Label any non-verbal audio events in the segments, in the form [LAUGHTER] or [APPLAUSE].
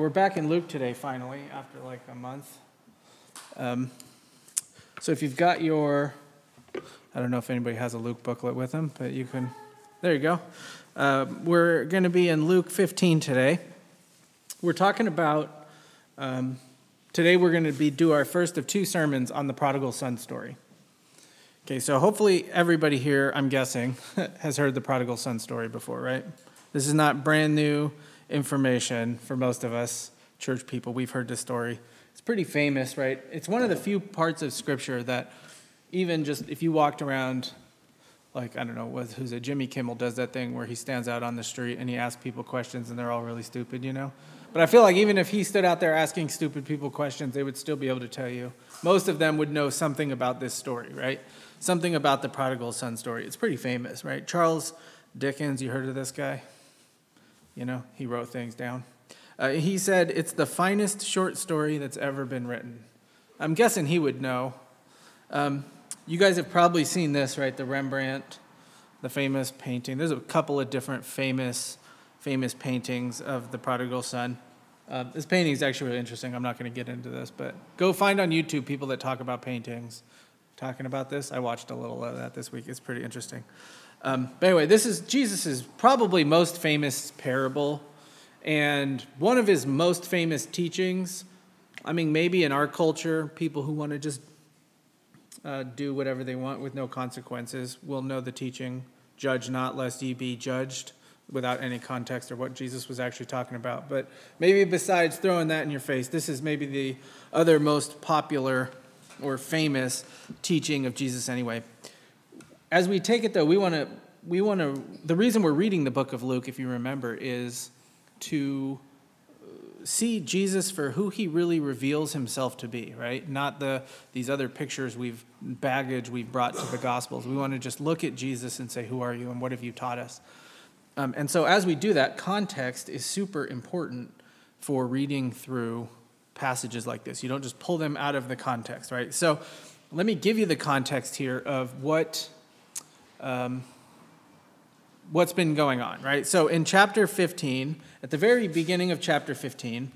We're back in Luke today, finally, after like a month. Um, so if you've got your, I don't know if anybody has a Luke booklet with them, but you can, there you go. Uh, we're going to be in Luke 15 today. We're talking about, um, today we're going to be do our first of two sermons on the prodigal son story. Okay, so hopefully everybody here, I'm guessing, [LAUGHS] has heard the prodigal son story before, right? This is not brand new information for most of us church people. We've heard this story. It's pretty famous, right? It's one of the few parts of Scripture that, even just if you walked around, like, I don't know, who's it? Jimmy Kimmel does that thing where he stands out on the street and he asks people questions and they're all really stupid, you know? But I feel like even if he stood out there asking stupid people questions, they would still be able to tell you. Most of them would know something about this story, right? Something about the prodigal son story. It's pretty famous, right? Charles Dickens, you heard of this guy? You know, he wrote things down. Uh, he said, It's the finest short story that's ever been written. I'm guessing he would know. Um, you guys have probably seen this, right? The Rembrandt, the famous painting. There's a couple of different famous, famous paintings of the prodigal son. Uh, this painting is actually really interesting. I'm not going to get into this, but go find on YouTube people that talk about paintings talking about this. I watched a little of that this week. It's pretty interesting. Um, but anyway, this is Jesus' probably most famous parable, and one of his most famous teachings. I mean, maybe in our culture, people who want to just uh, do whatever they want with no consequences will know the teaching judge not lest ye be judged without any context or what Jesus was actually talking about. But maybe besides throwing that in your face, this is maybe the other most popular or famous teaching of Jesus anyway as we take it though, we want to we want to the reason we're reading the book of Luke if you remember is to see Jesus for who he really reveals himself to be, right? Not the these other pictures we've baggage we've brought to the gospels. We want to just look at Jesus and say, "Who are you and what have you taught us?" Um, and so as we do that, context is super important for reading through passages like this. You don't just pull them out of the context, right? So let me give you the context here of what um, what's been going on, right? So in chapter 15, at the very beginning of chapter 15,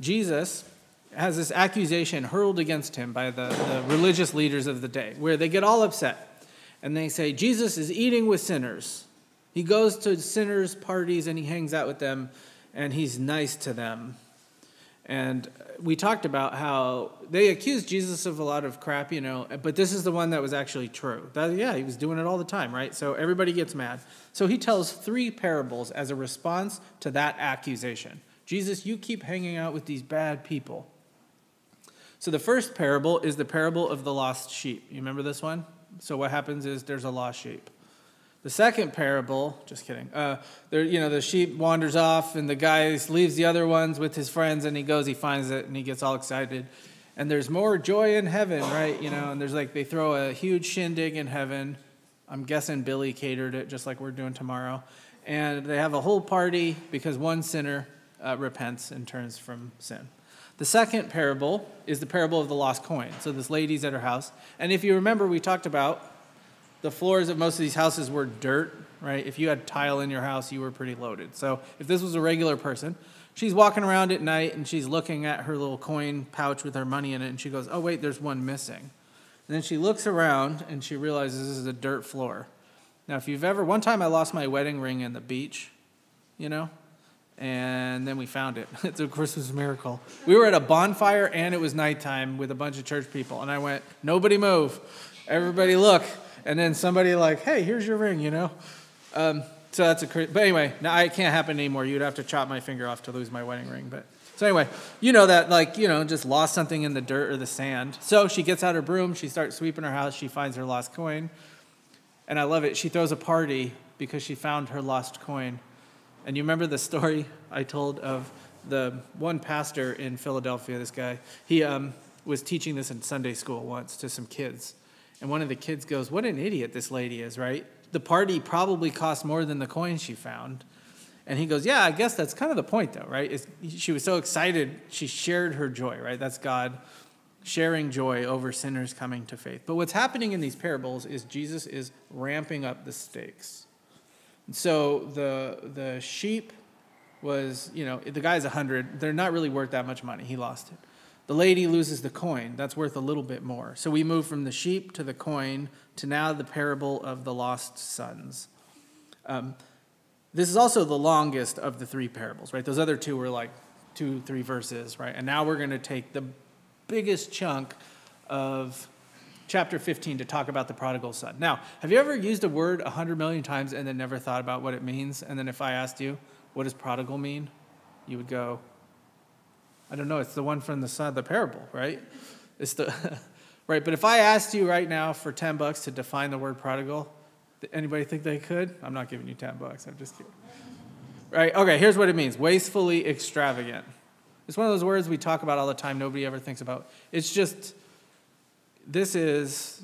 Jesus has this accusation hurled against him by the, the religious leaders of the day, where they get all upset and they say, Jesus is eating with sinners. He goes to sinners' parties and he hangs out with them and he's nice to them. And we talked about how they accused Jesus of a lot of crap, you know, but this is the one that was actually true. That, yeah, he was doing it all the time, right? So everybody gets mad. So he tells three parables as a response to that accusation. Jesus, you keep hanging out with these bad people. So the first parable is the parable of the lost sheep. You remember this one? So what happens is there's a lost sheep. The second parable, just kidding. Uh, there, you know, the sheep wanders off, and the guy leaves the other ones with his friends, and he goes, he finds it, and he gets all excited. And there's more joy in heaven, right? You know, and there's like they throw a huge shindig in heaven. I'm guessing Billy catered it, just like we're doing tomorrow. And they have a whole party because one sinner uh, repents and turns from sin. The second parable is the parable of the lost coin. So this lady's at her house, and if you remember, we talked about the floors of most of these houses were dirt, right? If you had tile in your house, you were pretty loaded. So if this was a regular person, she's walking around at night and she's looking at her little coin pouch with her money in it, and she goes, Oh, wait, there's one missing. And then she looks around and she realizes this is a dirt floor. Now, if you've ever, one time I lost my wedding ring in the beach, you know, and then we found it. [LAUGHS] It's a Christmas miracle. We were at a bonfire and it was nighttime with a bunch of church people, and I went, Nobody move. Everybody look and then somebody like, hey, here's your ring, you know? Um, so that's a but anyway, now it can't happen anymore. You'd have to chop my finger off to lose my wedding ring. But so anyway, you know that like you know just lost something in the dirt or the sand. So she gets out her broom, she starts sweeping her house, she finds her lost coin, and I love it. She throws a party because she found her lost coin. And you remember the story I told of the one pastor in Philadelphia. This guy, he um, was teaching this in Sunday school once to some kids and one of the kids goes, What an idiot this lady is, right? The party probably cost more than the coin she found. And he goes, Yeah, I guess that's kind of the point, though, right? It's, she was so excited, she shared her joy, right? That's God sharing joy over sinners coming to faith. But what's happening in these parables is Jesus is ramping up the stakes. And so the, the sheep was, you know, the guy's 100, they're not really worth that much money. He lost it. The lady loses the coin, that's worth a little bit more. So we move from the sheep to the coin to now the parable of the lost sons. Um, this is also the longest of the three parables, right? Those other two were like two, three verses, right? And now we're going to take the biggest chunk of chapter 15 to talk about the prodigal son. Now, have you ever used a word a hundred million times and then never thought about what it means? And then if I asked you, what does prodigal mean? You would go, I don't know, it's the one from the son of the parable, right? It's the [LAUGHS] right, but if I asked you right now for 10 bucks to define the word prodigal, anybody think they could? I'm not giving you 10 bucks. I'm just kidding. Right? Okay, here's what it means. Wastefully extravagant. It's one of those words we talk about all the time nobody ever thinks about. It's just this is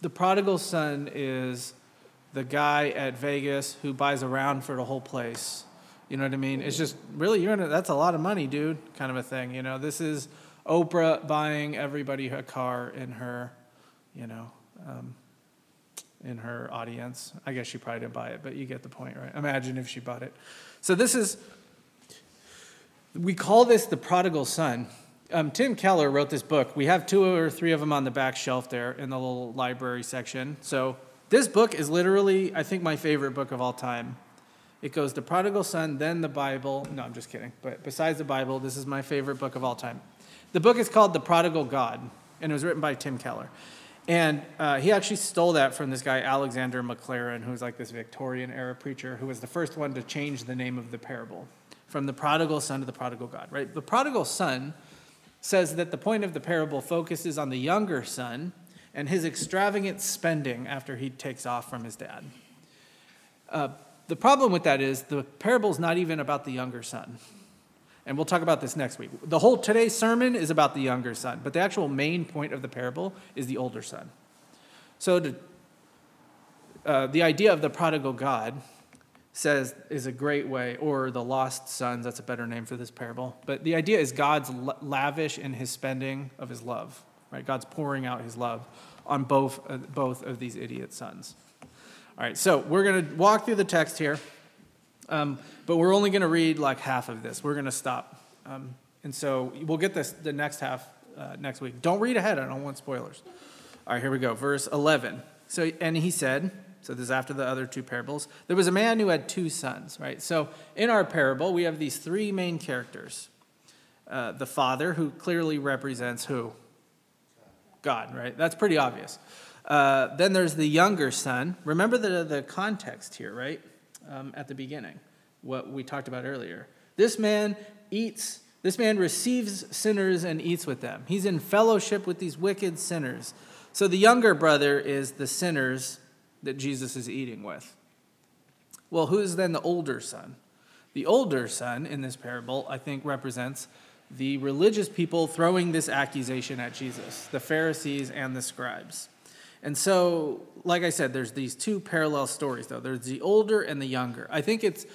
the prodigal son is the guy at Vegas who buys a round for the whole place. You know what I mean? It's just really you're in a, that's a lot of money, dude, kind of a thing. You know, this is Oprah buying everybody a car in her, you know, um, in her audience. I guess she probably didn't buy it, but you get the point, right? Imagine if she bought it. So this is we call this the prodigal son um, Tim Keller wrote this book. We have two or three of them on the back shelf there in the little library section. So this book is literally, I think, my favorite book of all time. It goes the prodigal son, then the Bible. No, I'm just kidding. But besides the Bible, this is my favorite book of all time. The book is called The Prodigal God, and it was written by Tim Keller. And uh, he actually stole that from this guy, Alexander Maclaren, who's like this Victorian era preacher who was the first one to change the name of the parable from the prodigal son to the prodigal God, right? The prodigal son says that the point of the parable focuses on the younger son and his extravagant spending after he takes off from his dad. Uh, the problem with that is the parable is not even about the younger son. And we'll talk about this next week. The whole today's sermon is about the younger son, but the actual main point of the parable is the older son. So, to, uh, the idea of the prodigal God says is a great way, or the lost sons, that's a better name for this parable. But the idea is God's lavish in his spending of his love, right? God's pouring out his love on both, uh, both of these idiot sons. All right, so we're going to walk through the text here, um, but we're only going to read like half of this. We're going to stop. Um, and so we'll get this the next half uh, next week. Don't read ahead, I don't want spoilers. All right, here we go. Verse 11. So, and he said, so this is after the other two parables. There was a man who had two sons, right? So in our parable, we have these three main characters. Uh, the father, who clearly represents who? God, right? That's pretty obvious. Uh, then there's the younger son. Remember the, the context here, right? Um, at the beginning, what we talked about earlier. This man eats, this man receives sinners and eats with them. He's in fellowship with these wicked sinners. So the younger brother is the sinners that Jesus is eating with. Well, who is then the older son? The older son in this parable, I think, represents the religious people throwing this accusation at Jesus, the Pharisees and the scribes. And so, like I said, there's these two parallel stories, though. There's the older and the younger. I think it's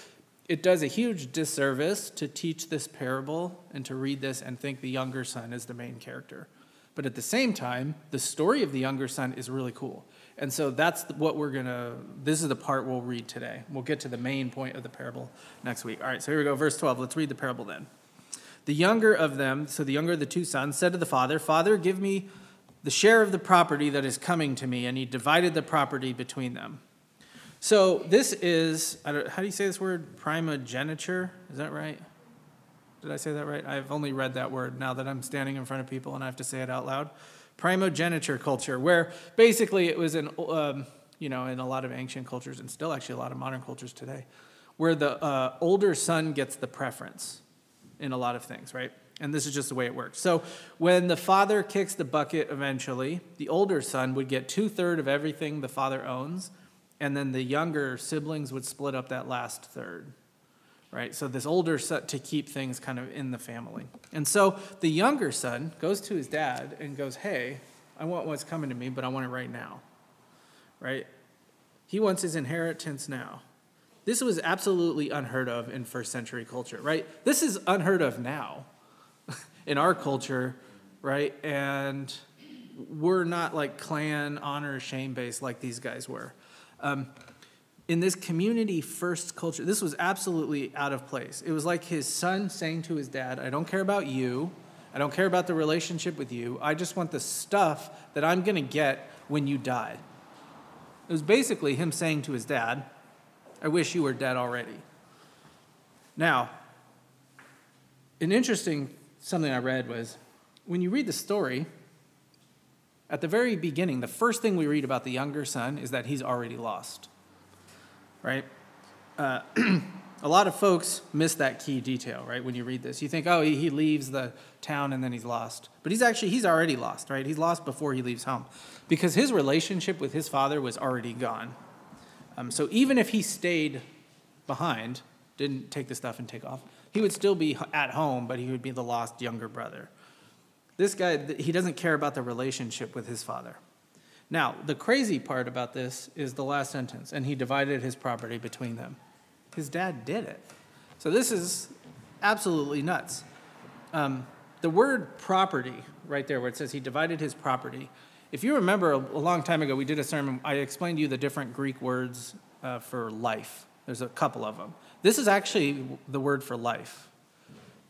it does a huge disservice to teach this parable and to read this and think the younger son is the main character. But at the same time, the story of the younger son is really cool. And so that's what we're going to, this is the part we'll read today. We'll get to the main point of the parable next week. All right, so here we go, verse 12. Let's read the parable then. The younger of them, so the younger of the two sons, said to the father, Father, give me the share of the property that is coming to me. And he divided the property between them. So this is, how do you say this word? Primogeniture? Is that right? Did I say that right? I've only read that word now that I'm standing in front of people and I have to say it out loud primogeniture culture, where basically it was in, um, you know, in a lot of ancient cultures and still actually a lot of modern cultures today, where the uh, older son gets the preference in a lot of things, right? And this is just the way it works. So when the father kicks the bucket eventually, the older son would get two thirds of everything the father owns, and then the younger siblings would split up that last third right? So this older son to keep things kind of in the family. And so the younger son goes to his dad and goes, Hey, I want what's coming to me, but I want it right now, right? He wants his inheritance now. This was absolutely unheard of in first century culture, right? This is unheard of now in our culture, right? And we're not like clan honor shame based like these guys were. Um, in this community first culture, this was absolutely out of place. It was like his son saying to his dad, I don't care about you. I don't care about the relationship with you. I just want the stuff that I'm going to get when you die. It was basically him saying to his dad, I wish you were dead already. Now, an interesting something I read was when you read the story, at the very beginning, the first thing we read about the younger son is that he's already lost right? Uh, [CLEARS THROAT] a lot of folks miss that key detail, right? When you read this, you think, oh, he, leaves the town and then he's lost. But he's actually, he's already lost, right? He's lost before he leaves home because his relationship with his father was already gone. Um, so even if he stayed behind, didn't take the stuff and take off, he would still be at home, but he would be the lost younger brother. This guy, he doesn't care about the relationship with his father. Now, the crazy part about this is the last sentence, and he divided his property between them. His dad did it. So this is absolutely nuts. Um, the word property, right there, where it says he divided his property, if you remember a, a long time ago, we did a sermon, I explained to you the different Greek words uh, for life. There's a couple of them. This is actually the word for life.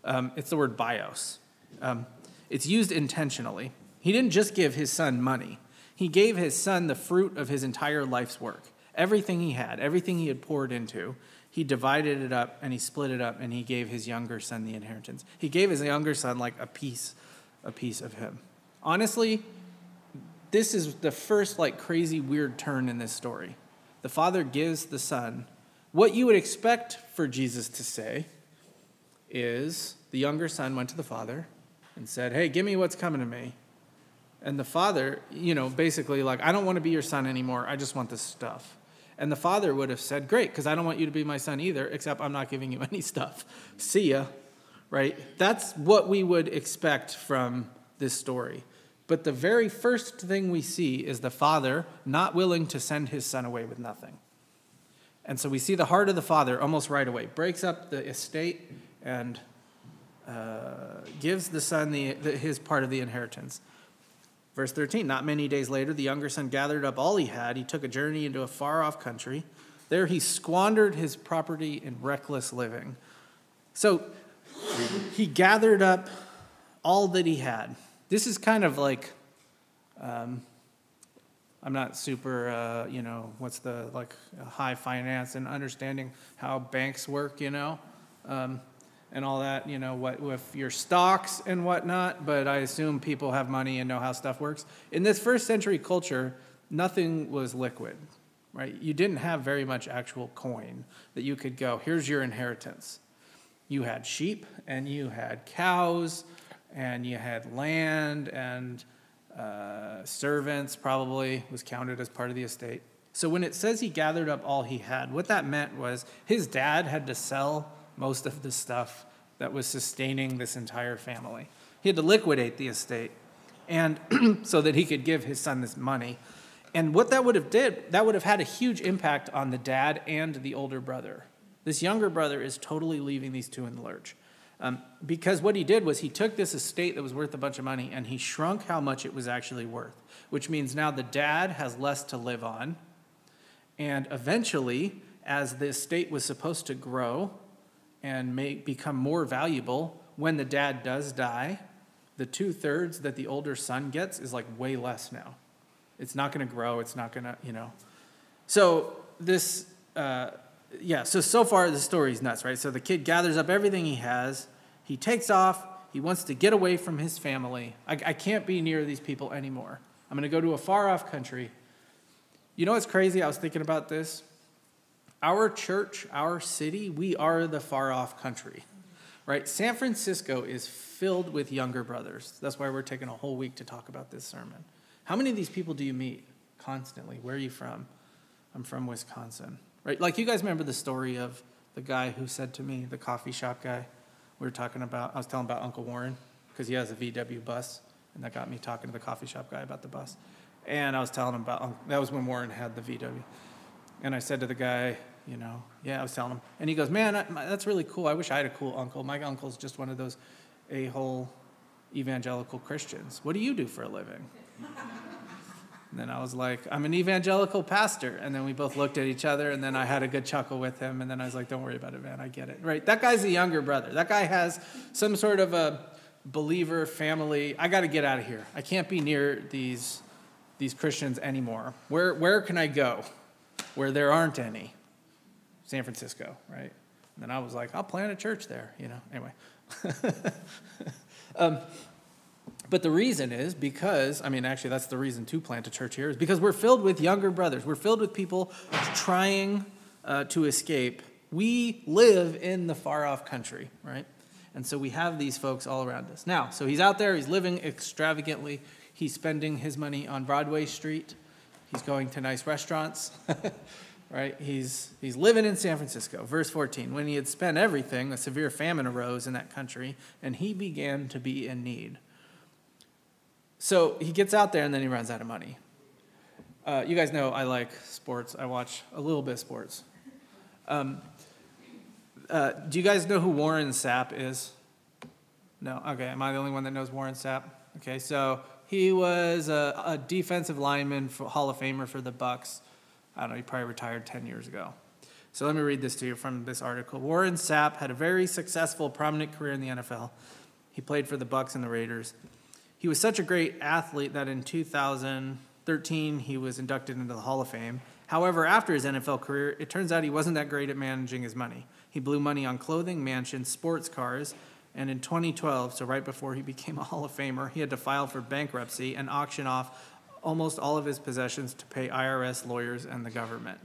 Um, it's the word bios. Um, it's used intentionally. He didn't just give his son money, he gave his son the fruit of his entire life's work. Everything he had, everything he had poured into, he divided it up and he split it up and he gave his younger son the inheritance. He gave his younger son like a piece, a piece of him. Honestly, this is the first like crazy weird turn in this story. The father gives the son what you would expect for Jesus to say is the younger son went to the father and said, Hey, give me what's coming to me. And the father, you know, basically, like, I don't want to be your son anymore. I just want this stuff. And the father would have said, Great, because I don't want you to be my son either, except I'm not giving you [LAUGHS] any stuff. See ya. Right? That's what we would expect from this story. But the very first thing we see is the father not willing to send his son away with nothing. And so we see the heart of the father almost right away, breaks up the estate and uh, gives the son the, the, his part of the inheritance. Verse 13 Not many days later, the younger son gathered up all he had. He took a journey into a far off country. There he squandered his property in reckless living. So he gathered up all that he had. This is kind of like, um, I'm not super, uh, you know, what's the like high finance and understanding how banks work, you know. Um, and all that, you know, what with your stocks and whatnot, but I assume people have money and know how stuff works. In this first century culture, nothing was liquid, right? You didn't have very much actual coin that you could go, here's your inheritance. You had sheep and you had cows and you had land and uh, servants, probably was counted as part of the estate. So when it says he gathered up all he had, what that meant was his dad had to sell most of the stuff that was sustaining this entire family. He had to liquidate the estate and [CLEARS THROAT] so that he could give his son this money. And what that would have did, that would have had a huge impact on the dad and the older brother. This younger brother is totally leaving these two in the lurch. Um, because what he did was he took this estate that was worth a bunch of money and he shrunk how much it was actually worth, which means now the dad has less to live on. And eventually, as the estate was supposed to grow, and may become more valuable when the dad does die. The two thirds that the older son gets is like way less now. It's not going to grow. It's not going to, you know. So this, uh, yeah. So so far the story's nuts, right? So the kid gathers up everything he has. He takes off. He wants to get away from his family. I, I can't be near these people anymore. I'm going to go to a far off country. You know what's crazy? I was thinking about this. Our church, our city, we are the far off country, right? San Francisco is filled with younger brothers. That's why we're taking a whole week to talk about this sermon. How many of these people do you meet constantly? Where are you from? I'm from Wisconsin, right? Like you guys remember the story of the guy who said to me, the coffee shop guy, we were talking about, I was telling about Uncle Warren because he has a VW bus, and that got me talking to the coffee shop guy about the bus. And I was telling him about, that was when Warren had the VW. And I said to the guy, you know, yeah, I was telling him. And he goes, man, I, that's really cool. I wish I had a cool uncle. My uncle's just one of those a hole evangelical Christians. What do you do for a living? And then I was like, I'm an evangelical pastor. And then we both looked at each other, and then I had a good chuckle with him. And then I was like, Don't worry about it, man. I get it. Right? That guy's a younger brother. That guy has some sort of a believer family. I got to get out of here. I can't be near these, these Christians anymore. Where, where can I go where there aren't any? San Francisco, right? And then I was like, I'll plant a church there, you know? Anyway. [LAUGHS] um, but the reason is because, I mean, actually, that's the reason to plant a church here, is because we're filled with younger brothers. We're filled with people trying uh, to escape. We live in the far off country, right? And so we have these folks all around us. Now, so he's out there, he's living extravagantly, he's spending his money on Broadway Street, he's going to nice restaurants. [LAUGHS] right? He's, he's living in San Francisco. Verse 14 When he had spent everything, a severe famine arose in that country, and he began to be in need. So he gets out there and then he runs out of money. Uh, you guys know I like sports. I watch a little bit of sports. Um, uh, do you guys know who Warren Sapp is? No? Okay, am I the only one that knows Warren Sapp? Okay, so he was a, a defensive lineman, Hall of Famer for the Bucs. I don't know, he probably retired 10 years ago. So let me read this to you from this article. Warren Sapp had a very successful, prominent career in the NFL. He played for the Bucs and the Raiders. He was such a great athlete that in 2013 he was inducted into the Hall of Fame. However, after his NFL career, it turns out he wasn't that great at managing his money. He blew money on clothing, mansions, sports cars, and in 2012, so right before he [LAUGHS] became a Hall of Famer, he had to file for bankruptcy and auction off almost all of his possessions to pay IRS lawyers and the government.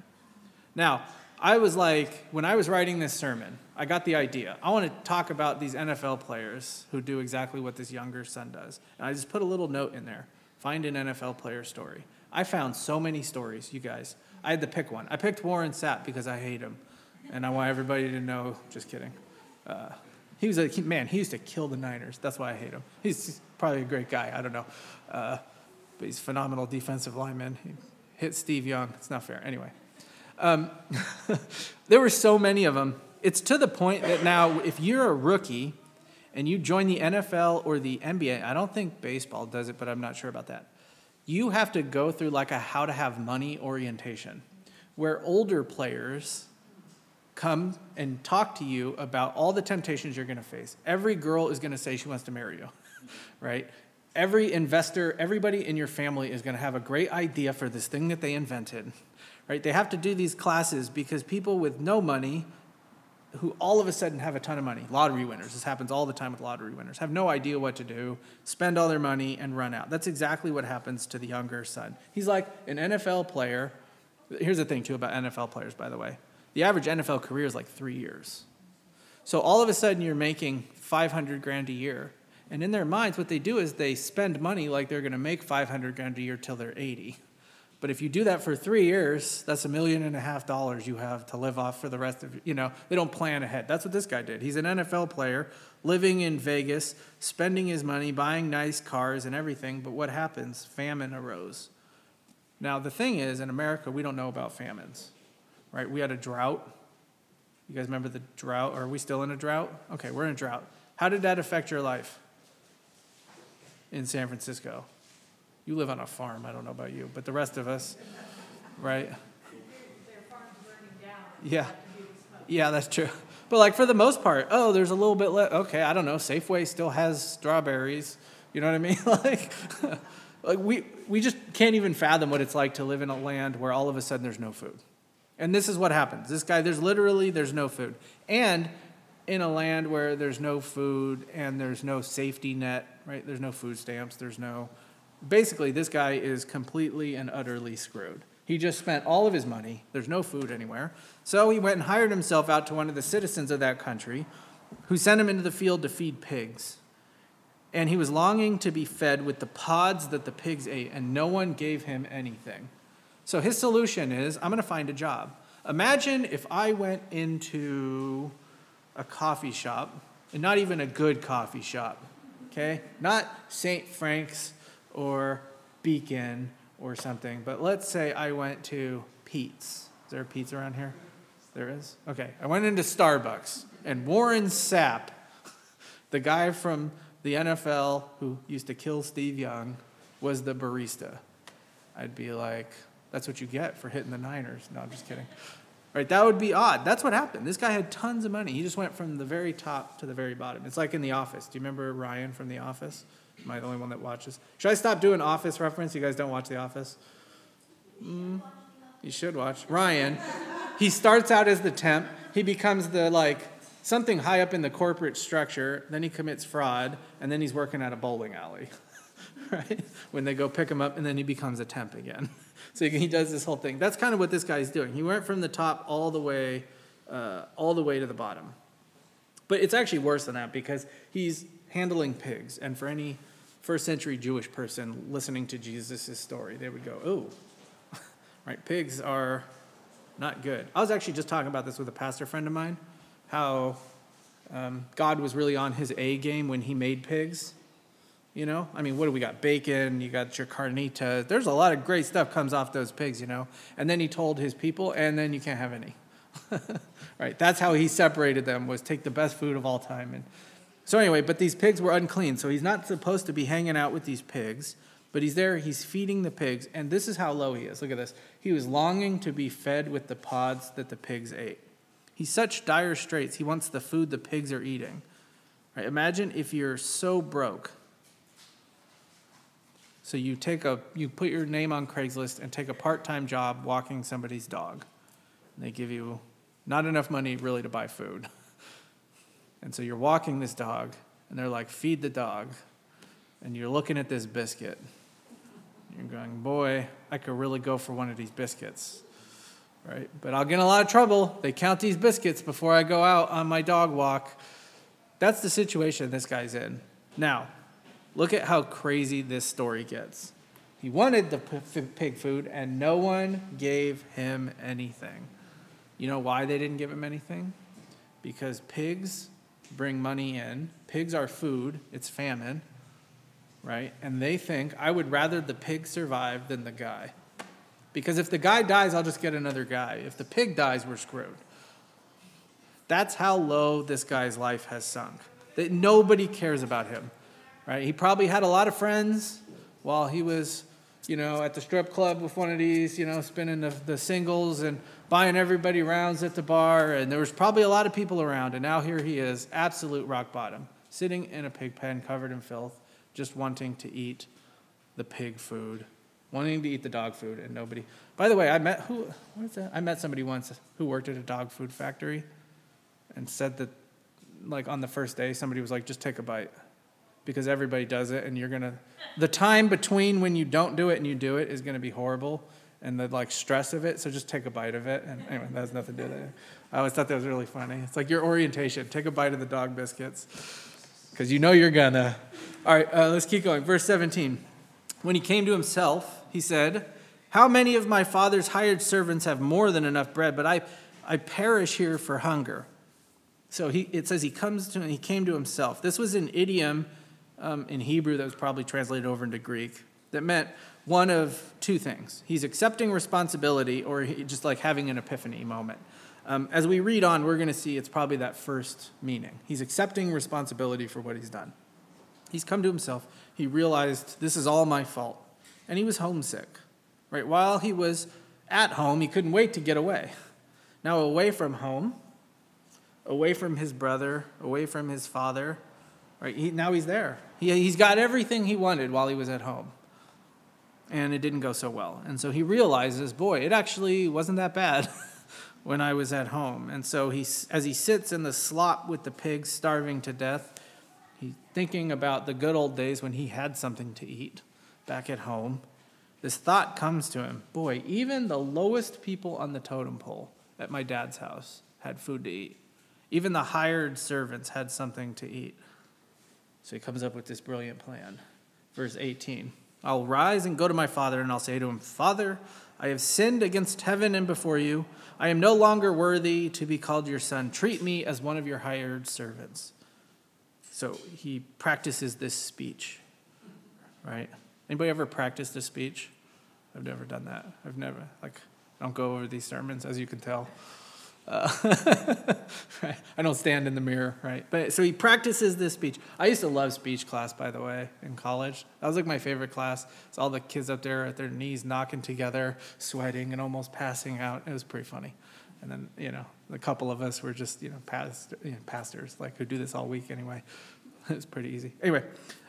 Now, I was like, when I was writing this sermon, I got the idea. I want to talk about these NFL players who do exactly what this younger son does. And I just put a little note in there find an NFL player story. I found so many stories, you guys. I had to pick one. I picked Warren Sapp because I hate him. And I want everybody to know, just kidding. Uh, he was a man, he used to kill the Niners. That's why I hate him. He's, he's probably a great guy. I don't know. Uh, but he's a phenomenal defensive lineman. He hit Steve Young. It's not fair. Anyway. Um, [LAUGHS] there were so many of them. It's to the point that now, if you're a rookie and you join the NFL or the NBA, I don't think baseball does it, but I'm not sure about that. You have to go through like a how to have money orientation, where older players come and talk to you about all the temptations you're going to face. Every girl is going to say she wants to marry you, [LAUGHS] right? Every investor, everybody in your family is going to have a great idea for this thing that they invented right? They have to do these classes because people with no money who all of a sudden have a ton of money, lottery winners, this happens all the time with lottery winners, have no idea what to do, spend all their money and run out. That's exactly what happens to the younger son. He's like an NFL player. Here's the thing, too, about NFL players, by the way. The average NFL career is like three years. So all of a sudden, you're making 500 grand a year. And in their minds, what they do is they spend money like they're going to make 500 grand a year till they're 80. But if you do that for three years, that's a million and a half dollars you have to live off for the rest of you know, they don't plan ahead. That's what this guy did. He's an NFL player living in Vegas, spending his money, buying nice cars and everything. But what happens? Famine arose. Now, the thing is, in America, we don't know about famines, right? We had a drought. You guys remember the drought? Are we still in a drought? Okay, we're in a drought. How did that affect your life in San Francisco? You live on a farm, I don't know about you, but the rest of us, right? Yeah. Yeah, that's true. But like for the most part, oh, there's a little bit left. Okay, I don't know. Safeway still has strawberries. You know what I mean? [LAUGHS] like, like we we just can't even fathom what it's like to live in a land where all of a sudden there's no food. And this is what happens. This guy, there's literally there's no food. And in a land where there's no food and there's no safety net, right? There's no food stamps, there's no basically, this guy is completely and utterly screwed. He just spent all of his money. There's no food anywhere. So he went and hired himself out to one of the citizens of that country who sent him into the field to feed pigs. And he was longing to be fed with the pods that the pigs ate, and no one gave him anything. So his solution is I'm going to find a job. Imagine if I went into a coffee shop, and not even a good coffee shop, okay? Not St. Frank's or Beacon or something. But let's say I went to Pete's. Is there a Pete's around here? There is? Okay. I went into Starbucks and Warren Sapp, [LAUGHS] the guy from the NFL who used to kill Steve Young, was the barista. I'd be like, that's what you get for hitting the Niners. No, I'm just kidding. Right, that would be odd. That's what happened. This guy had tons of money. He just went from the very top to the very bottom. It's like in The Office. Do you remember Ryan from The Office? Am I the only one that watches? Should I stop doing Office reference? You guys don't watch The Office? Mm, you should watch. Ryan, he starts out as the temp. He becomes the like something high up in the corporate structure. Then he commits fraud, and then he's working at a bowling alley. [LAUGHS] right? When they go pick him up, and then he becomes a temp again. [LAUGHS] So he does this whole thing. That's kind of what this guy's doing. He went from the top all the way, uh, all the way to the bottom. But it's actually worse than that because he's handling pigs. And for any first century Jewish person listening to Jesus' story, they would go, oh, [LAUGHS] right, pigs are not good. I was actually just talking about this with a pastor friend of mine, how um, God was really on his A game when he made pigs. You know, I mean, what do we got? Bacon, you got your carnita. There's a lot of great stuff comes off those pigs, you know. And then he told his people, and then you can't have any. [LAUGHS] right? That's how he separated them was take the best food of all time. And so anyway, but these pigs were unclean, so he's not supposed to be hanging out with these pigs. But he's there, he's feeding the pigs, and this is how low he is. Look at this. He was longing to be fed with the pods that the pigs ate. He's such dire straits. He wants the food the pigs are eating. Right? Imagine if you're so broke so you take a you put your name on Craigslist and take a part-time job walking somebody's dog. And they give you not enough money really to buy food. [LAUGHS] And so you're walking this dog and they're like feed the dog. And you're looking at this biscuit. You're going, "Boy, I could really go for one of these biscuits." Right? But I'll get in a lot of trouble. They count these biscuits before I go out on my dog walk. That's the situation this guy's in. Now, Look at how crazy this story gets. He wanted the pig food, and no one gave him anything. You know why they didn't give him anything? Because pigs bring money in. Pigs are food, it's famine, right? And they think, I would rather the pig survive than the guy. Because if the guy dies, I'll just get another guy. If the pig dies, we're screwed. That's how low this guy's life has sunk. That nobody cares about him right? He probably had a lot of friends while he was, you know, at the strip club with one of these, you know, spinning the, the singles and buying everybody rounds at the bar. And there was probably a lot of people around. And now here he is, absolute rock bottom, sitting in a pig pen covered in filth, just wanting to eat the pig food, wanting to eat the dog food, and nobody. By the way, I met who? What is that? I met somebody once who worked at a dog food factory, and said that, like on the first day, somebody was like, "Just take a bite." because everybody does it and you're to the time between when you don't do it and you do it is to be horrible and the like stress of it so just take a bite of it. And anyway that has nothing to do with it. I always thought that was really funny. It's like your orientation. Take a bite of the dog biscuits because you know you're gonna. All right uh, let's keep going. Verse 17 when he came to himself he said how many of my father's hired servants have more than enough bread but i i perish here for hunger? So he, it says he comes to he came to himself. This was an idiom um, in Hebrew that was probably translated over into Greek. That meant one of two things. He's accepting responsibility or just like having an epiphany moment. Um, as we read on, we're going to see it's probably that first meaning. He's accepting responsibility for what he's done. He's come to himself. He realized this is all my fault. And he was homesick. Right? While he was at home, he couldn't wait to get away. Now, away from home, away from his brother, away from his father, Right? He, now he's there. He, he's got everything he wanted while he was at home. And it didn't go so well. And so he realizes, boy, it actually wasn't that bad [LAUGHS] when I was at home. And so he, as he sits in the slop with the pigs starving to death, he's thinking about the good old days when he had something to eat back at home. This thought comes to him boy, even the lowest people on the totem pole at my dad's house had food to eat. Even the hired servants had something to eat. So he comes up with this brilliant plan. Verse 18 I'll rise and go to my father, and I'll say to him, Father, I have sinned against heaven and before you. I am no longer worthy to be called your son. Treat me as one of your hired servants. So he practices this speech, right? Anybody ever practiced a speech? I've never done that. I've never, like, I don't go over these sermons, as you can tell. Uh, [LAUGHS] right? I don't stand in the mirror, right? But so he practices this speech. I used to love speech class, by the way, in college. That was like my favorite class. It's all the kids up there at their knees knocking together, sweating, and almost passing out. It was pretty funny. And then, you know, a couple of us were just, you know, past, you know pastors, like who do this all week anyway. [LAUGHS] it was pretty easy. Anyway,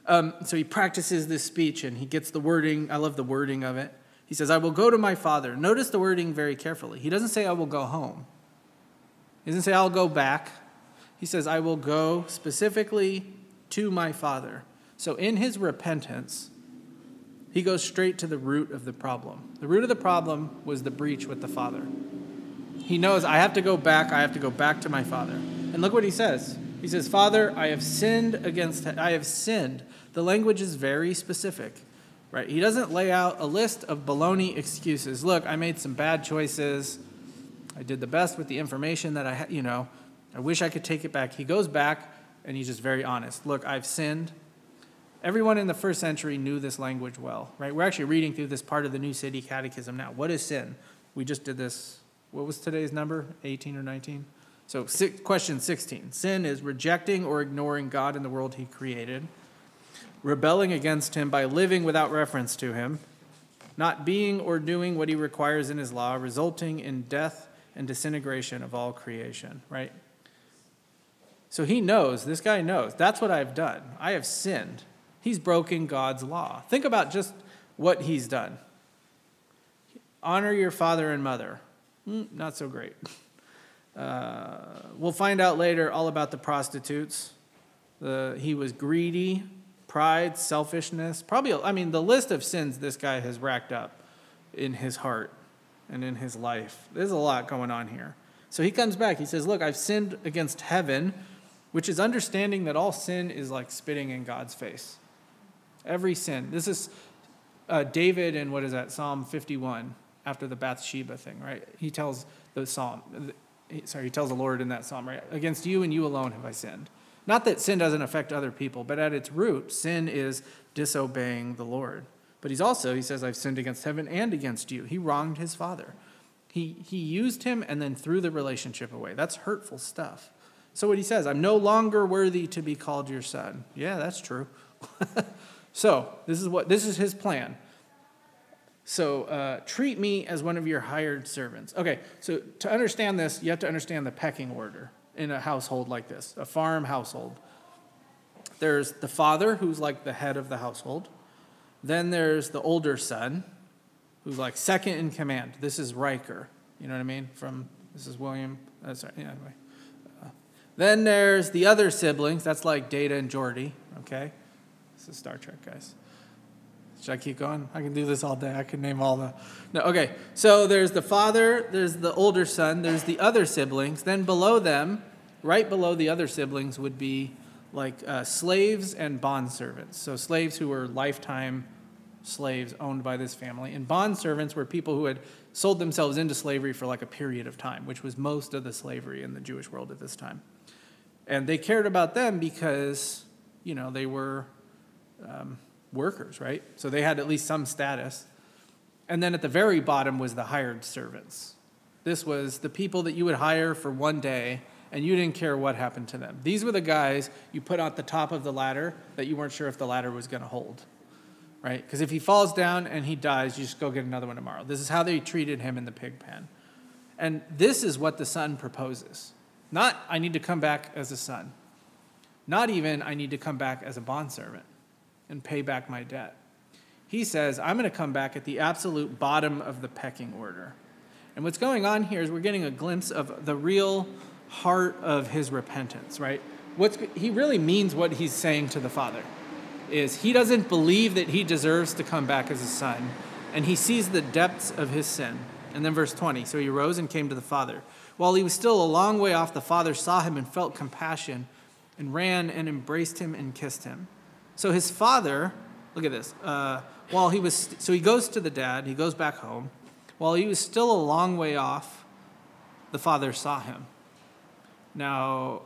um, so he practices this speech and he gets the wording. I love the wording of it. He says, I will go to my father. Notice the wording very carefully. He doesn't say, I will go home. He doesn't say, I'll go back. He says, I will go specifically to my father. So in his repentance, he goes straight to the root of the problem. The root of the problem was the breach with the father. He knows, I have to go back, I have to go back to my father. And look what he says. He says, Father, I have sinned against, I have sinned. The language is very specific, right? He doesn't lay out a list of baloney excuses. Look, I made some bad choices. I did the best with the information that I had, you know. I wish I could take it back. He goes back and he's just very honest. Look, I've sinned. Everyone in the first century knew this language well, right? We're actually reading through this part of the New City Catechism now. What is sin? We just did this. What was today's number? 18 or 19? So, question 16 Sin is rejecting or ignoring God and the world he created, rebelling against him by living without reference to him, not being or doing what he requires in his law, resulting in death and disintegration of all creation, right? So he knows, this guy knows, that's what I've done. I have sinned. He's broken God's law. Think about just what he's done. Honor your father and mother. Mm, not so great. [LAUGHS] Uh, we'll find out later all about the prostitutes. The, he was greedy, pride, selfishness. Probably, I mean, the list of sins this guy has racked up in his heart and in his life. There's a lot going on here. So he comes back. He says, Look, I've sinned against heaven, which is understanding that all sin is like spitting in God's face. Every sin. This is uh, David in what is that, Psalm 51, after the Bathsheba thing, right? He tells the psalm, sorry, he tells the Lord in that psalm, right? Against you and you alone have I sinned. Not that sin doesn't affect other people, but at its root, sin is disobeying the Lord. But he's also, he says, I've sinned against heaven and against you. He wronged his father. He, he used him and then threw the relationship away. That's hurtful stuff. So what he says, I'm no longer worthy to be called your son. Yeah, that's true. [LAUGHS] so this is what this is his plan. So uh, treat me as one of your hired servants. Okay, so to understand this, you have to understand the pecking order in a household like this, a farm household. There's the father, who's like the head of the household. Then there's the older son, who's like second in command. This is Riker. You know what I mean? From this is William. Uh, sorry. Yeah, anyway. Uh, then there's the other siblings. That's like Data and Geordi. Okay. This is Star Trek, guys. Should I keep going? I can do this all day. I can name all the. No, okay. So there's the father, there's the older son, there's the other siblings. Then below them, right below the other siblings, would be like uh, slaves and bond servants. So slaves who were lifetime slaves owned by this family, and bond servants were people who had sold themselves into slavery for like a period of time, which was most of the slavery in the Jewish world at this time. And they cared about them because, you know, they were. Um, workers, right? So they had at least some status. And then at the very bottom was the hired servants. This was the people that you would hire for one day and you didn't care what happened to them. These were the guys you put at the top of the ladder that you weren't sure if the ladder was going to hold, right? Because if he falls down and he dies, you just go get another one tomorrow. This is how they treated him in the pig pen. And this is what the son proposes. Not, I need to come back as a son. Not even, I need to come back as a bondservant and pay back my debt. He says, I'm going to come back at the absolute bottom of the pecking order. And what's going on here is we're getting a glimpse of the real heart of his repentance, right? What's, he really means what he's saying to the Father is he doesn't believe that he deserves to come back as a son, and he sees the depths of his sin. And then verse 20, so he rose and came to the Father. While he was still a long way off, the Father saw him and felt compassion and ran and embraced him and kissed him. So his father, look at this, uh, while he was, so he goes to the dad, he goes back home. While he was still a long way off, the father saw him. Now,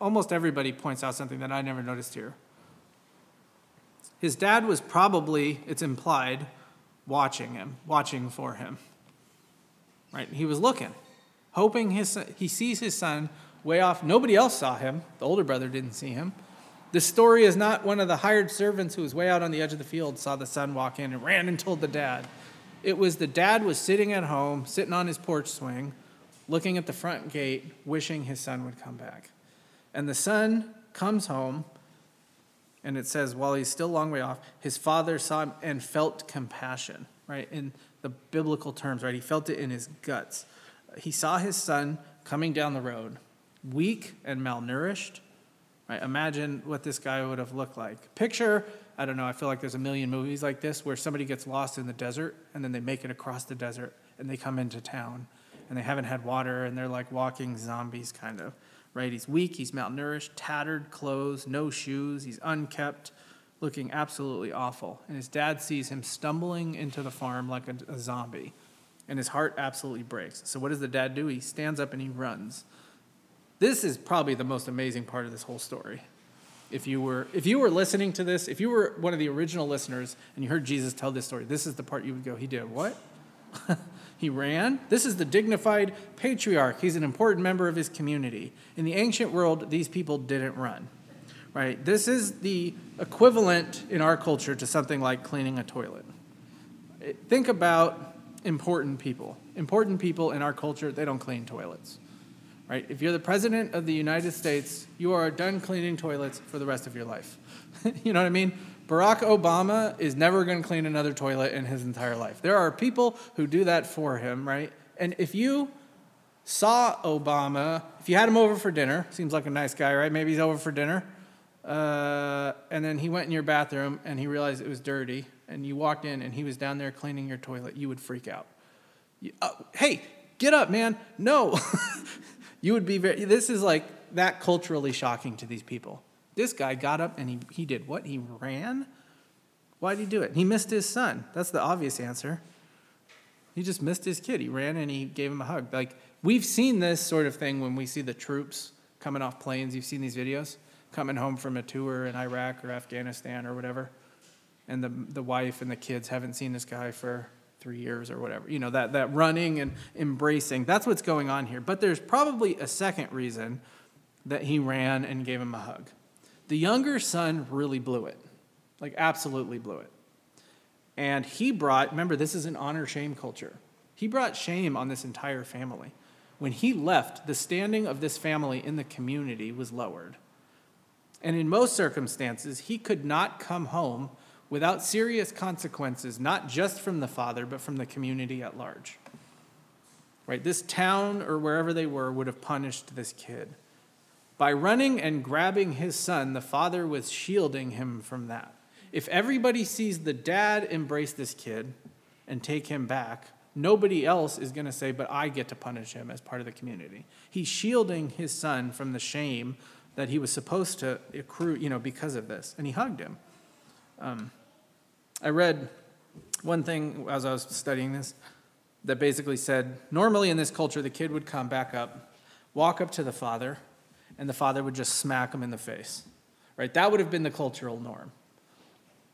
almost everybody points out something that I never noticed here. His dad was probably, it's implied, watching him, watching for him. Right? He was looking. hoping his son, he sees his son way off. Nobody else saw him. The older brother didn't see him. The story is not one of the hired servants who was way out on the edge of the field saw the son walk in and ran and told the dad. It was the dad was sitting at home, sitting on his porch swing, looking at the front gate, wishing his son would come back. And the son comes home, and it says, while he's still a long way off, his father saw him and felt compassion, right? In the biblical terms, right? He felt it in his guts. He saw his son coming down the road, weak and malnourished. Right? Imagine what this guy would have looked like. Picture, I don't know, I feel like there's a million movies like this where somebody gets lost in the desert and then they make it across the desert and they come into town and they haven't had water and they're like walking zombies, kind of. Right? He's weak, he's malnourished, tattered clothes, no shoes, he's unkept, looking absolutely awful. And his dad sees him stumbling into the farm like a, a zombie and his heart absolutely breaks. So, what does the dad do? He stands up and he runs. This is probably the most amazing part of this whole story. If you were if you were listening to this, if you were one of the original listeners and you heard Jesus tell this story, this is the part you would go, he did what? [LAUGHS] he ran. This is the dignified patriarch. He's an important member of his community. In the ancient world, these people didn't run. Right? This is the equivalent in our culture to something like cleaning a toilet. Think about important people. Important people in our culture, they don't clean toilets right? If you're the president of the United States, you are done cleaning toilets for the rest of your life. [LAUGHS] you know what I mean? Barack Obama is never going to clean another toilet in his entire life. There are people who do that for him, right? And if you saw Obama, if you had him over for dinner, seems like a nice guy, right? Maybe he's over for dinner. Uh, and then he went in your bathroom and he realized it was dirty, and you walked in and he was down there cleaning your toilet, you would freak out. You, uh, hey, get up, man. No. [LAUGHS] You would be very, this is like that culturally shocking to these people. This guy got up and he, he did what? He ran? Why did he do it? He missed his son. That's the obvious answer. He just missed his kid. He ran and he gave him a hug. Like, we've seen this sort of thing when we see the troops coming off planes. You've seen these videos coming home from a tour in Iraq or Afghanistan or whatever. And the, the wife and the kids haven't seen this guy for three years or whatever. You know, that, that running and embracing. That's what's going on here. But there's probably a second reason that he ran and gave him a hug. The younger son really blew it, like, absolutely blew it. And he brought, remember, this is an honor shame culture. He brought shame on this entire family. When he left, the standing of this family in the community was lowered. And in most circumstances, he could not come home without serious consequences, not just from the father, but from the community at large. Right? This town or wherever they were would have punished this kid. By running and grabbing his son, the father was shielding him from that. If everybody sees the dad embrace this kid and take him back, nobody else is going to say, but I get to punish him as part of the community. He's shielding his son from the shame that he was supposed to accrue, you know, because of this. And he hugged him. Um, I read one thing as I was studying this that basically said normally in this culture, the kid would come back up, walk up to the father, and the father would just smack him in the face. Right? That would have been the cultural norm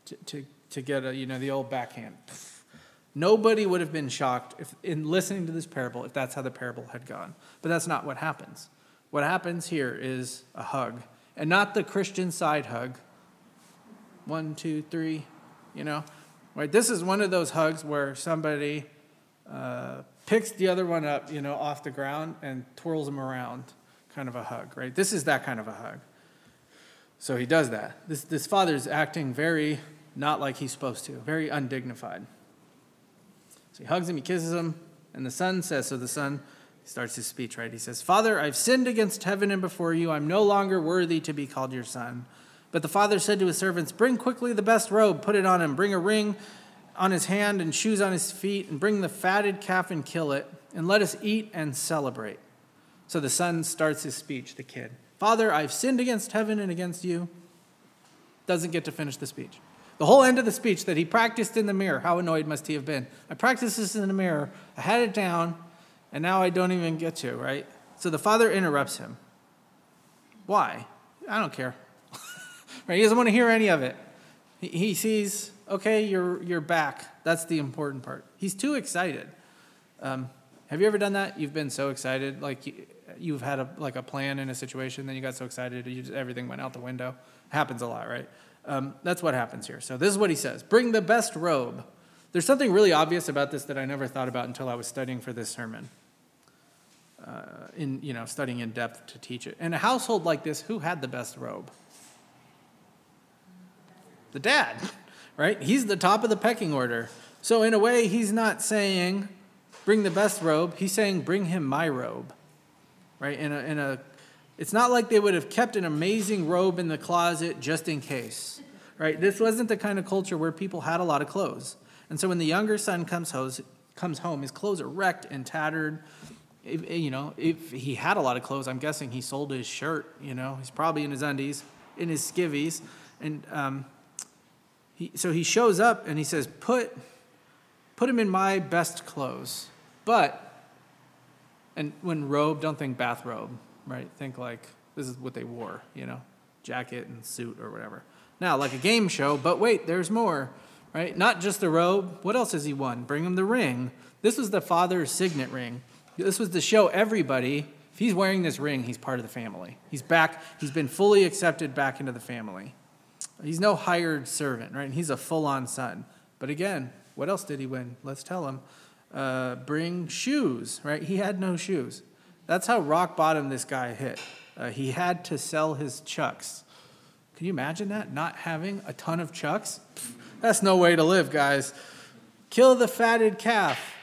to, to, to get a, you know, the old backhand. Nobody would have been shocked if, in listening to this parable if that's how the parable had gone. But that's not what happens. What happens here is a hug, and not the Christian side hug. One, two, three, you know? Right? This is one of those hugs where somebody uh, picks the other one up, you know, off the ground and twirls them around, kind of a hug, right? This is that kind of a hug. So he does that. This, this father's acting very not like he's supposed to, very undignified. So he hugs him, he kisses him, and the son says, so the son starts his speech, right? He says, Father, I've sinned against heaven and before you. I'm no longer worthy to be called your son. But the father said to his servants, Bring quickly the best robe, put it on him, bring a ring on his hand and shoes on his feet, and bring the fatted calf and kill it, and let us eat and celebrate. So the son starts his speech, the kid. Father, I've sinned against heaven and against you. Doesn't get to finish the speech. The whole end of the speech that he practiced in the mirror, how annoyed must he have been? I practiced this in the mirror, I had it down, and now I don't even get to, right? So the father interrupts him. Why? I don't care. [LAUGHS] Right? He doesn't want to hear any of it. He, sees, okay, you're, you're back. That's the important part. He's too excited. Um, Have you ever done that? You've been so excited, like you've had a like a plan in a situation, then you got so excited, you just, everything went out the window. Happens a lot, right? Um, that's what happens here. So this is what he says: Bring the best robe. There's something really obvious about this that I never thought about until I was studying for this sermon. Uh, in you know studying in depth to teach it. In a household like this, who had the best robe? The dad, [LAUGHS] right? He's the top of the pecking order. So in a way, he's not saying bring the best robe. He's saying bring him my robe, right? In a, in a it's not like they would have kept an amazing robe in the closet just in case, right? This wasn't the kind of culture where people had a lot of clothes. And so when the younger son comes home, comes home his clothes are wrecked and tattered. If, you know, if he had a lot of clothes, I'm guessing he sold his shirt. You know, he's probably in his undies, in his skivvies, and um, he, so he shows up and he says, "Put, put him in my best clothes." But, and when robe, don't think bathrobe right? Think like this is what they wore, you know, jacket and suit or whatever. Now, like a game show, but wait, there's more, right? Not just the robe. What else has he won? Bring him the ring. This was the father's signet ring. This was to show everybody if he's wearing this ring, he's part of the family. He's back, he's been fully accepted back into the family. He's no hired servant, right? And He's a full on son. But again, what else did he win? Let's tell him. Uh, bring shoes, right? He had no shoes. That's how rock bottom this guy hit. Uh, he had to sell his chucks. Can you imagine that? Not having a ton of chucks? That's no way to live, guys. Kill the fatted calf.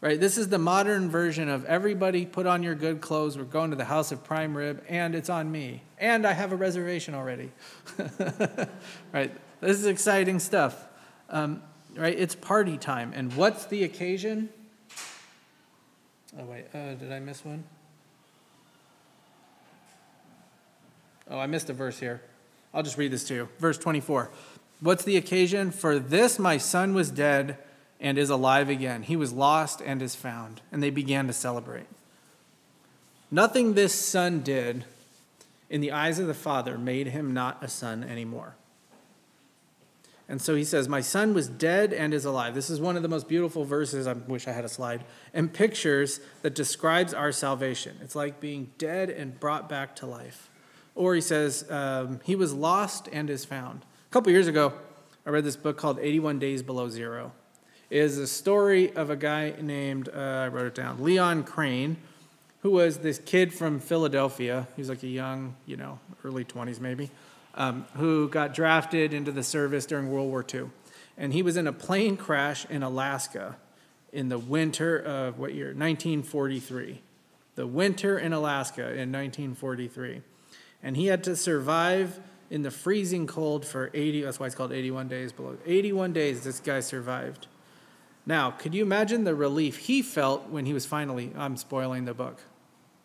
Right? This is the modern version of everybody put on your good clothes. We're going to the house of prime rib, and it's on me. And I have a reservation already. [LAUGHS] right? This is exciting stuff. Um, right? It's party time. And what's the occasion? Oh, wait, uh, did I miss one? Oh, I missed a verse here. I'll just read this to you. Verse 24. What's the occasion? For this my son was dead and is alive again. He was lost and is found. And they began to celebrate. Nothing this son did in the eyes of the father made him not a son anymore. And so he says, My son was dead and is alive. This is one of the most beautiful verses. I wish I had a slide. And pictures that describes our salvation. It's like being dead and brought back to life. Or he says, um, He was lost and is found. A couple years ago, I read this book called 81 Days Below Zero. It is a story of a guy named, uh, I wrote it down, Leon Crane, who was this kid from Philadelphia. He was like a young, you know, early 20s maybe um, who got drafted into the service during World War II. And he was in a plane crash in Alaska in the winter of what year? 1943. The winter in Alaska in 1943. And he had to survive in the freezing cold for 80, that's why it's called 81 days below. 81 days this guy survived. Now, could you imagine the relief he felt when he was finally, I'm spoiling the book,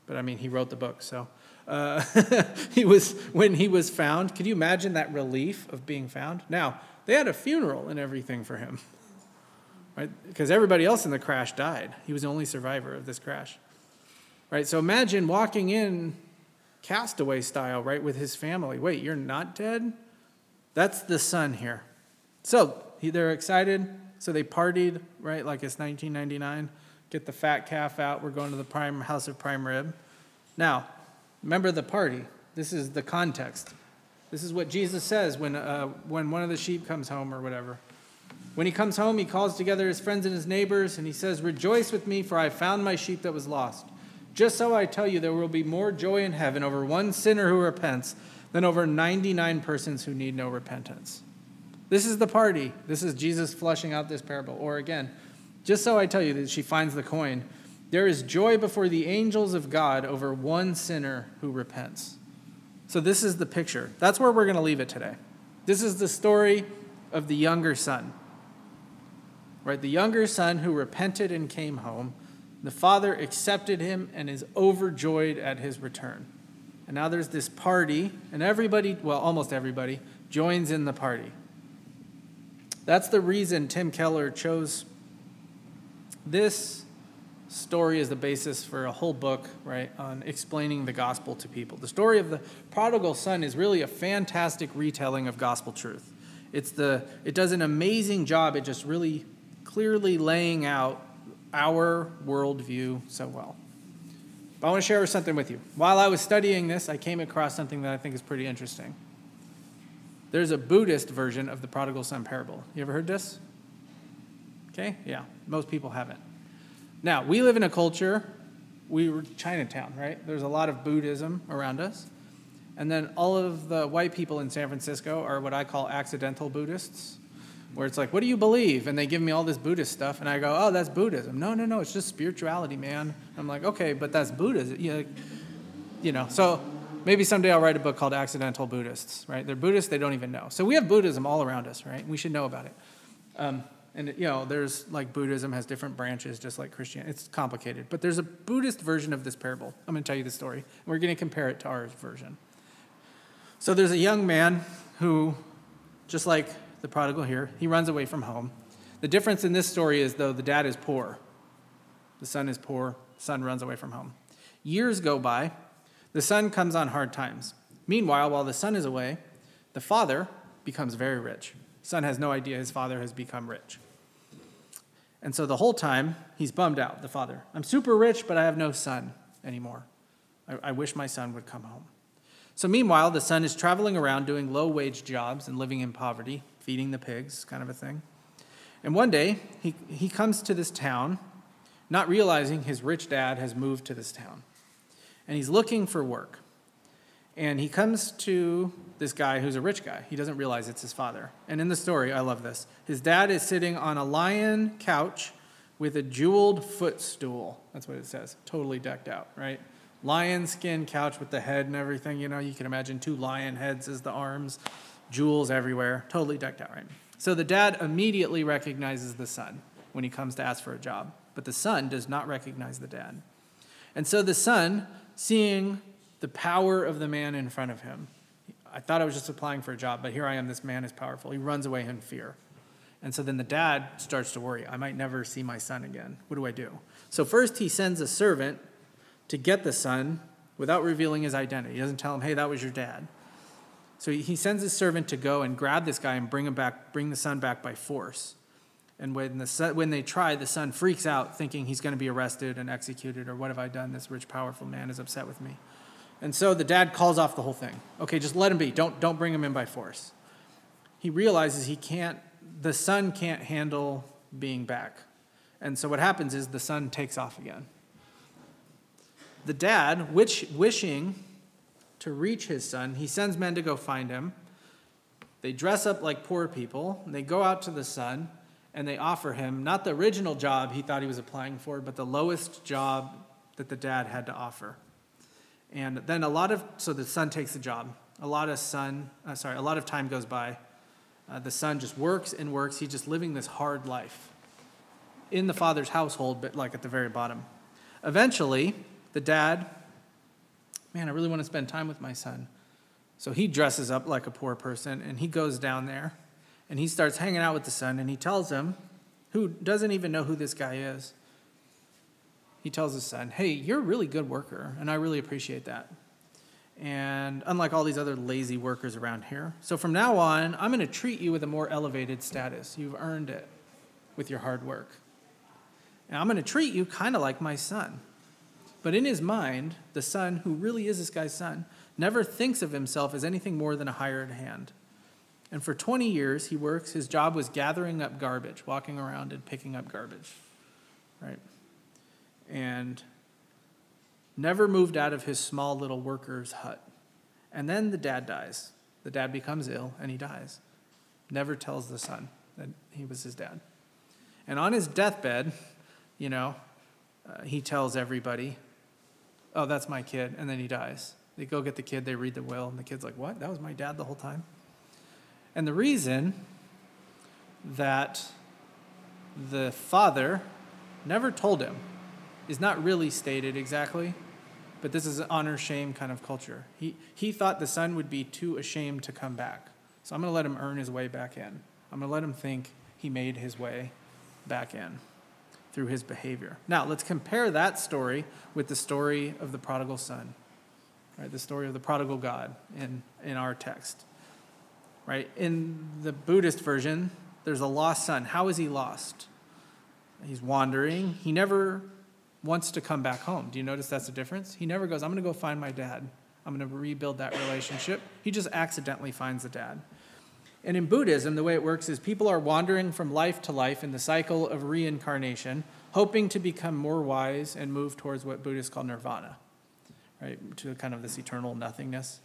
but I mean, he wrote the book, so uh, [LAUGHS] he was when he was found. Could you imagine that relief of being found? Now they had a funeral and everything for him, right? Because everybody else in the crash died. He was the only survivor of this crash, right? So imagine walking in, castaway style, right, with his family. Wait, you're not dead? That's the son here. So they're excited. So they partied, right, like it's 1999. Get the fat calf out. We're going to the prime house of prime rib. Now, Remember the party. This is the context. This is what Jesus says when, uh, when one of the sheep comes home or whatever. When he comes home, he calls together his friends and his neighbors, and he says, Rejoice with me, for I found my sheep that was lost. Just so I tell you, there will be more joy in heaven over one sinner who repents than over 99 persons who need no repentance. This is the party. This is Jesus flushing out this parable. Or again, just so I tell you that she finds the coin. There is joy before the angels of God over one sinner who repents. So, this is the picture. That's where we're going to leave it today. This is the story of the younger son. Right? The younger son who repented and came home. The father accepted him and is overjoyed at his return. And now there's this party, and everybody, well, almost everybody, joins in the party. That's the reason Tim Keller chose this story is the basis for a whole book, right, on explaining the gospel to people. The story of the prodigal son is really a fantastic retelling of gospel truth. It's the, it does an amazing job at just really clearly laying out our worldview so well. But I want to share something with you. While I was studying this, I came across something that I think is pretty interesting. There's a Buddhist version of the prodigal son parable. You ever heard this? Okay, yeah, most people haven't. Now, we live in a culture, we were Chinatown, right? There's a lot of Buddhism around us. And then all of the white people in San Francisco are what I call accidental Buddhists, where it's like, what do you believe? And they give me all this Buddhist stuff, and I go, oh, that's Buddhism. No, no, no, it's just spirituality, man. I'm like, okay, but that's Buddhism. You know, so maybe someday I'll write a book called Accidental Buddhists, right? They're Buddhists, they don't even know. So we have Buddhism all around us, right? We should know about it. Um, and you know, there's like Buddhism has different branches, just like Christianity. It's complicated, but there's a Buddhist version of this parable. I'm going to tell you the story. We're going to compare it to our version. So there's a young man who, just like the prodigal here, he runs away from home. The difference in this story is, though, the dad is poor. The son is poor, son runs away from home. Years go by, the son comes on hard times. Meanwhile, while the son is away, the father becomes very rich. Son has no idea his father has become rich. And so the whole time, he's bummed out, the father. I'm super rich, but I have no son anymore. I, I wish my son would come home. So, meanwhile, the son is traveling around doing low wage jobs and living in poverty, feeding the pigs, kind of a thing. And one day, he, he comes to this town, not realizing his rich dad has moved to this town. And he's looking for work. And he comes to this guy who's a rich guy. He doesn't realize it's his father. And in the story, I love this. His dad is sitting on a lion couch with a jeweled footstool. That's what it says. Totally decked out, right? lion skin couch with the head and everything. You know, you can imagine two lion heads as the arms, jewels everywhere, totally decked out, right? So the dad immediately recognizes the son when he comes to ask for a job, but the son does not recognize the dad. And so the son, seeing the power of the man in front of him, I thought I was just applying for a job, but here I am, this man is powerful. He runs away in fear. And so then the dad starts to worry. I might never see my son again. What do I do? So first he sends a servant to get the son without revealing his identity. He doesn't tell him, hey, that was your dad. So he sends his servant to go and grab this guy and bring him back, bring the son back by force. And when, the son, when they try, the son freaks out, thinking he's going to be arrested and executed, or what have I done? This rich, powerful man is upset with me. And so the dad calls off the whole thing. Okay, just let him be. Don't, don't bring him in by force. He realizes he can't, the son can't handle being back. And so what happens is the son takes off again the dad, which, wishing to reach his son, he sends men to go find him. They dress up like poor people. They go out to the son and they offer him not the original job he thought he was applying for, but the lowest job that the dad had to offer. And then a lot of, so the son takes the job. A lot of son, uh, sorry, a lot of time goes by. Uh, the son just works and works. He's just living this hard life in the father's household, but like at the very bottom. Eventually, the dad, man, I really want to spend time with my son. So he dresses up like a poor person and he goes down there and he starts hanging out with the son and he tells him, who doesn't even know who this guy is, he tells his son, Hey, you're a really good worker and I really appreciate that. And unlike all these other lazy workers around here, so from now on, I'm going to treat you with a more elevated status. You've earned it with your hard work. And I'm going to treat you kind of like my son. But in his mind, the son, who really is this guy's son, never thinks of himself as anything more than a hired hand. And for 20 years, he works. His job was gathering up garbage, walking around and picking up garbage, right? And never moved out of his small little worker's hut. And then the dad dies. The dad becomes ill and he dies. Never tells the son that he was his dad. And on his deathbed, you know, uh, he tells everybody oh, that's my kid, and then he dies. They go get the kid, they read the will, and the kid's like, what? That was my dad the whole time? And the reason that the father never told him is not really stated exactly, but this is an honor shame kind of culture. He, he thought the son would be too ashamed to come back. So I'm going to let him earn his way back in. I'm going to let him think he made his way back in through his behavior. Now, let's compare that story with the story of the prodigal son, right? The story of the prodigal God in, in our text, right? In the Buddhist version, there's a lost son. How is he lost? He's wandering. He never wants to come back home. Do you notice that's the difference? He never goes, I'm going to go find my dad. I'm going to rebuild that relationship. He just accidentally finds the dad. And in Buddhism, the way it works is people are wandering from life to life in the cycle of reincarnation, hoping to become more wise and move towards what Buddhists call nirvana, right? To kind of this eternal nothingness.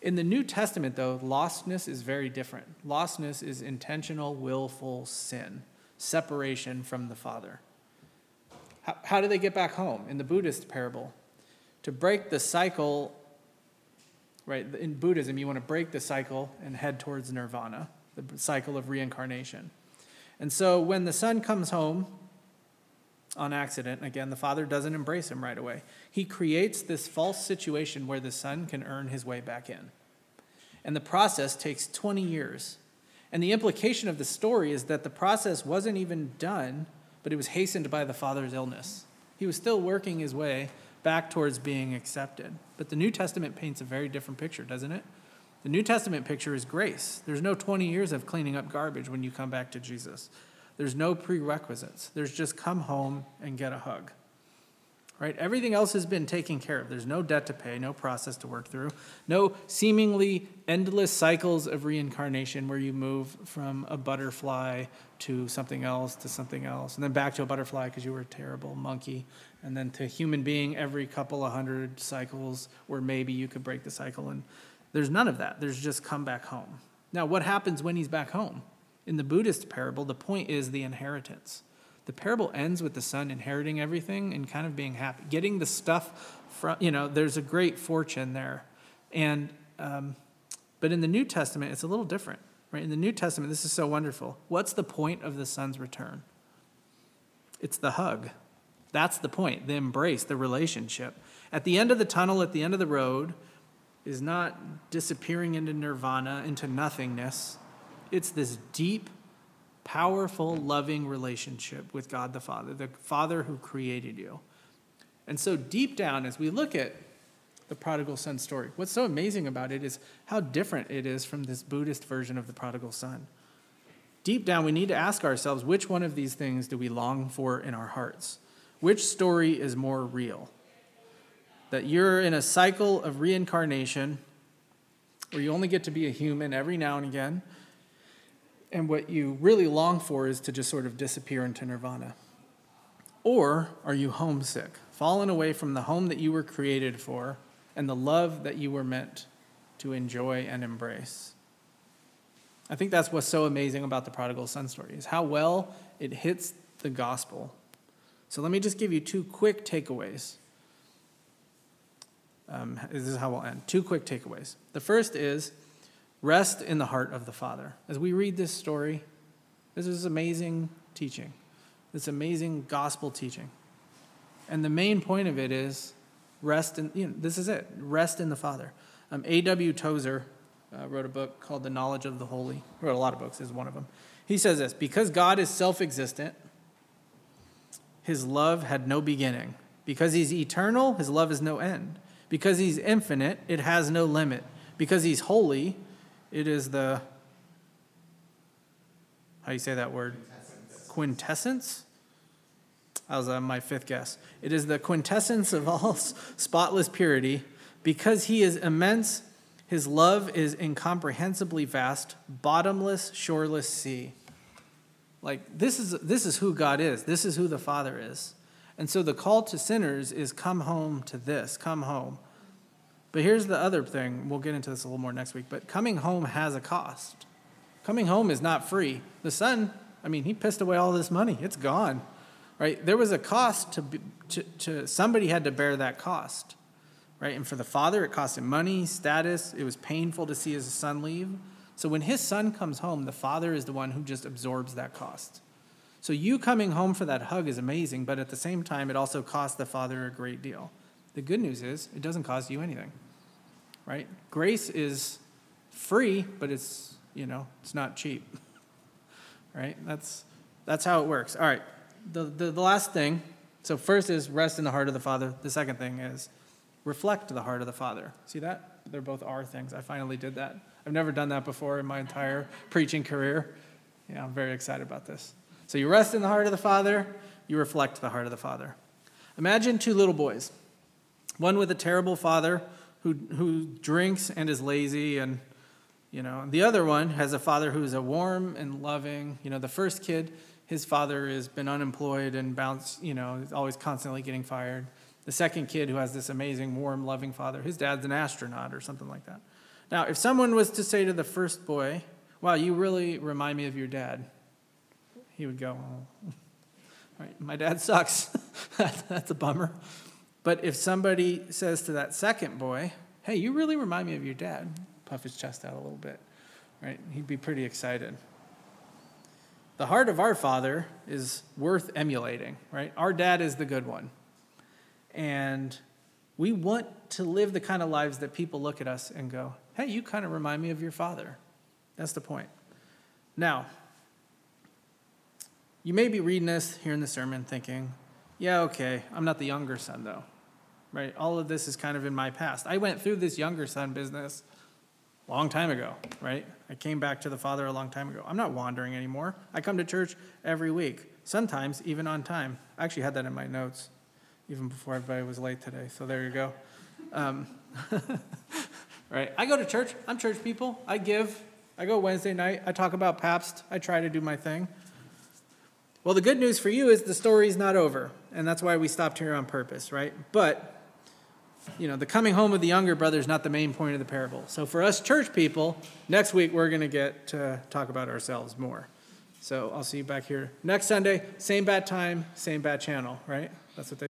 In the New Testament, though, lostness is very different. Lostness is intentional, willful sin, separation from the Father. How, how do they get back home? In the Buddhist parable, to break the cycle right? In Buddhism, you want to break the cycle and head towards nirvana, the cycle of reincarnation. And so when the son comes home on accident, again, the father doesn't embrace him right away. He creates this false situation where the son can earn his way back in. And the process takes 20 years. And the implication of the story is that the process wasn't even done, but it was hastened by the father's illness. He was still working his way back towards being accepted. But the New Testament paints a very different picture, doesn't it? The New Testament picture is grace. There's no 20 years of cleaning up garbage when you come back to Jesus. There's no prerequisites. There's just come home and get a hug right? Everything else has been taken care of. There's no debt to pay, no process to work through, no seemingly endless cycles of reincarnation where you move from a butterfly to something else to something else, and then back to a butterfly because you were a terrible monkey, and then to human being every couple of hundred cycles where maybe you could break the cycle. And there's none of that. There's just come back home. Now, what happens when he's back home? In the Buddhist parable, the point is the inheritance the parable ends with the son inheriting everything and kind of being happy, getting the stuff from, you know, there's a great fortune there. And, um, but in the New Testament, it's a little different, right? In the New Testament, this is so wonderful. What's the point of the son's return? It's the hug. That's the point, the embrace, the relationship. At the end of the tunnel, at the end of the road, is not disappearing into nirvana, into nothingness. It's this deep powerful, loving relationship with God the Father, the Father who created you. And so, deep down, as we look at the prodigal son story, what's so amazing about it is how different it is from this Buddhist version of the prodigal son. Deep down, we need to ask ourselves which one of these things do we long for in our hearts? Which story is more real? That you're in a cycle of reincarnation where you only get to be a human every now and again and what you really long for is to just sort of disappear into nirvana? Or are you homesick, fallen away from the home that you were created for and the love that you were meant to enjoy and embrace? I think that's what's so amazing about the prodigal son story is how well it hits the gospel. So let me just give you two quick takeaways. Um, this is how we'll end. Two quick takeaways. The first is Rest in the heart of the Father. As we read this story, this is amazing teaching, this amazing gospel teaching. And the main point of it is rest in, you know, this is it, rest in the Father. Um, A.W. Tozer uh, wrote a book called The Knowledge of the Holy. He wrote a lot of books, is one of them. He says this Because God is self existent, his love had no beginning. Because he's eternal, his love has no end. Because he's infinite, it has no limit. Because he's holy, it is the, how do you say that word? Quintessence? That was uh, my fifth guess. It is the quintessence of all spotless purity. Because he is immense, his love is incomprehensibly vast, bottomless, shoreless sea. Like this is this is who God is. This is who the Father is. And so the call to sinners is come home to this, come home. But here's the other thing. We'll get into this a little more next week. But coming home has a cost. Coming home is not free. The son, I mean, he pissed away all this money. It's gone. Right? There was a cost to, to, to somebody had to bear that cost. Right? And for the father, it cost him money, status. It was painful to see his son leave. So when his son comes home, the father is the one who just absorbs that cost. So you coming home for that hug is amazing, but at the same time, it also costs the father a great deal. The good news is it doesn't cost you anything. Right? Grace is free, but it's, you know, it's not cheap. [LAUGHS] right? That's that's how it works. All right. The, the the last thing, so first is rest in the heart of the Father. The second thing is reflect the heart of the Father. See that? They're both our things. I finally did that. I've never done that before in my entire [LAUGHS] preaching career. Yeah, I'm very excited about this. So you rest in the heart of the Father, you reflect the heart of the Father. Imagine two little boys one with a terrible father who, who drinks and is lazy and you know the other one has a father who's a warm and loving you know the first kid his father has been unemployed and bounced you know is always constantly getting fired. The second kid who has this amazing warm loving father his dad's an astronaut or something like that. Now if someone was to say to the first boy wow you really remind me of your dad he would go oh. [LAUGHS] right? My dad sucks. [LAUGHS] That's a bummer but if somebody says to that second boy, hey, you really remind me of your dad, puff his chest out a little bit, right? He'd be pretty excited. The heart of our father is worth emulating, right? Our dad is the good one. And we want to live the kind of lives that people look at us and go, hey, you kind of remind me of your father. That's the point. Now, you may be reading this here in the sermon thinking, yeah, okay, I'm not the younger son though, right? All of this is kind of in my past. I went through this younger son business long time ago, right? I came back to the Father a long time ago. I'm not wandering anymore. I come to church every week, sometimes even on time. I actually had that in my notes even before everybody was late today, so there you go. Um, [LAUGHS] right? I go to church. I'm church people. I give. I go Wednesday night. I talk about Pabst. I try to do my thing. Well, the good news for you is the story's not over, and that's why we stopped here on purpose, right? But, you know, the coming home of the younger brother is not the main point of the parable. So for us church people, next week we're going to get to talk about ourselves more. So I'll see you back here next Sunday, same bad time, same bad channel, right? That's what they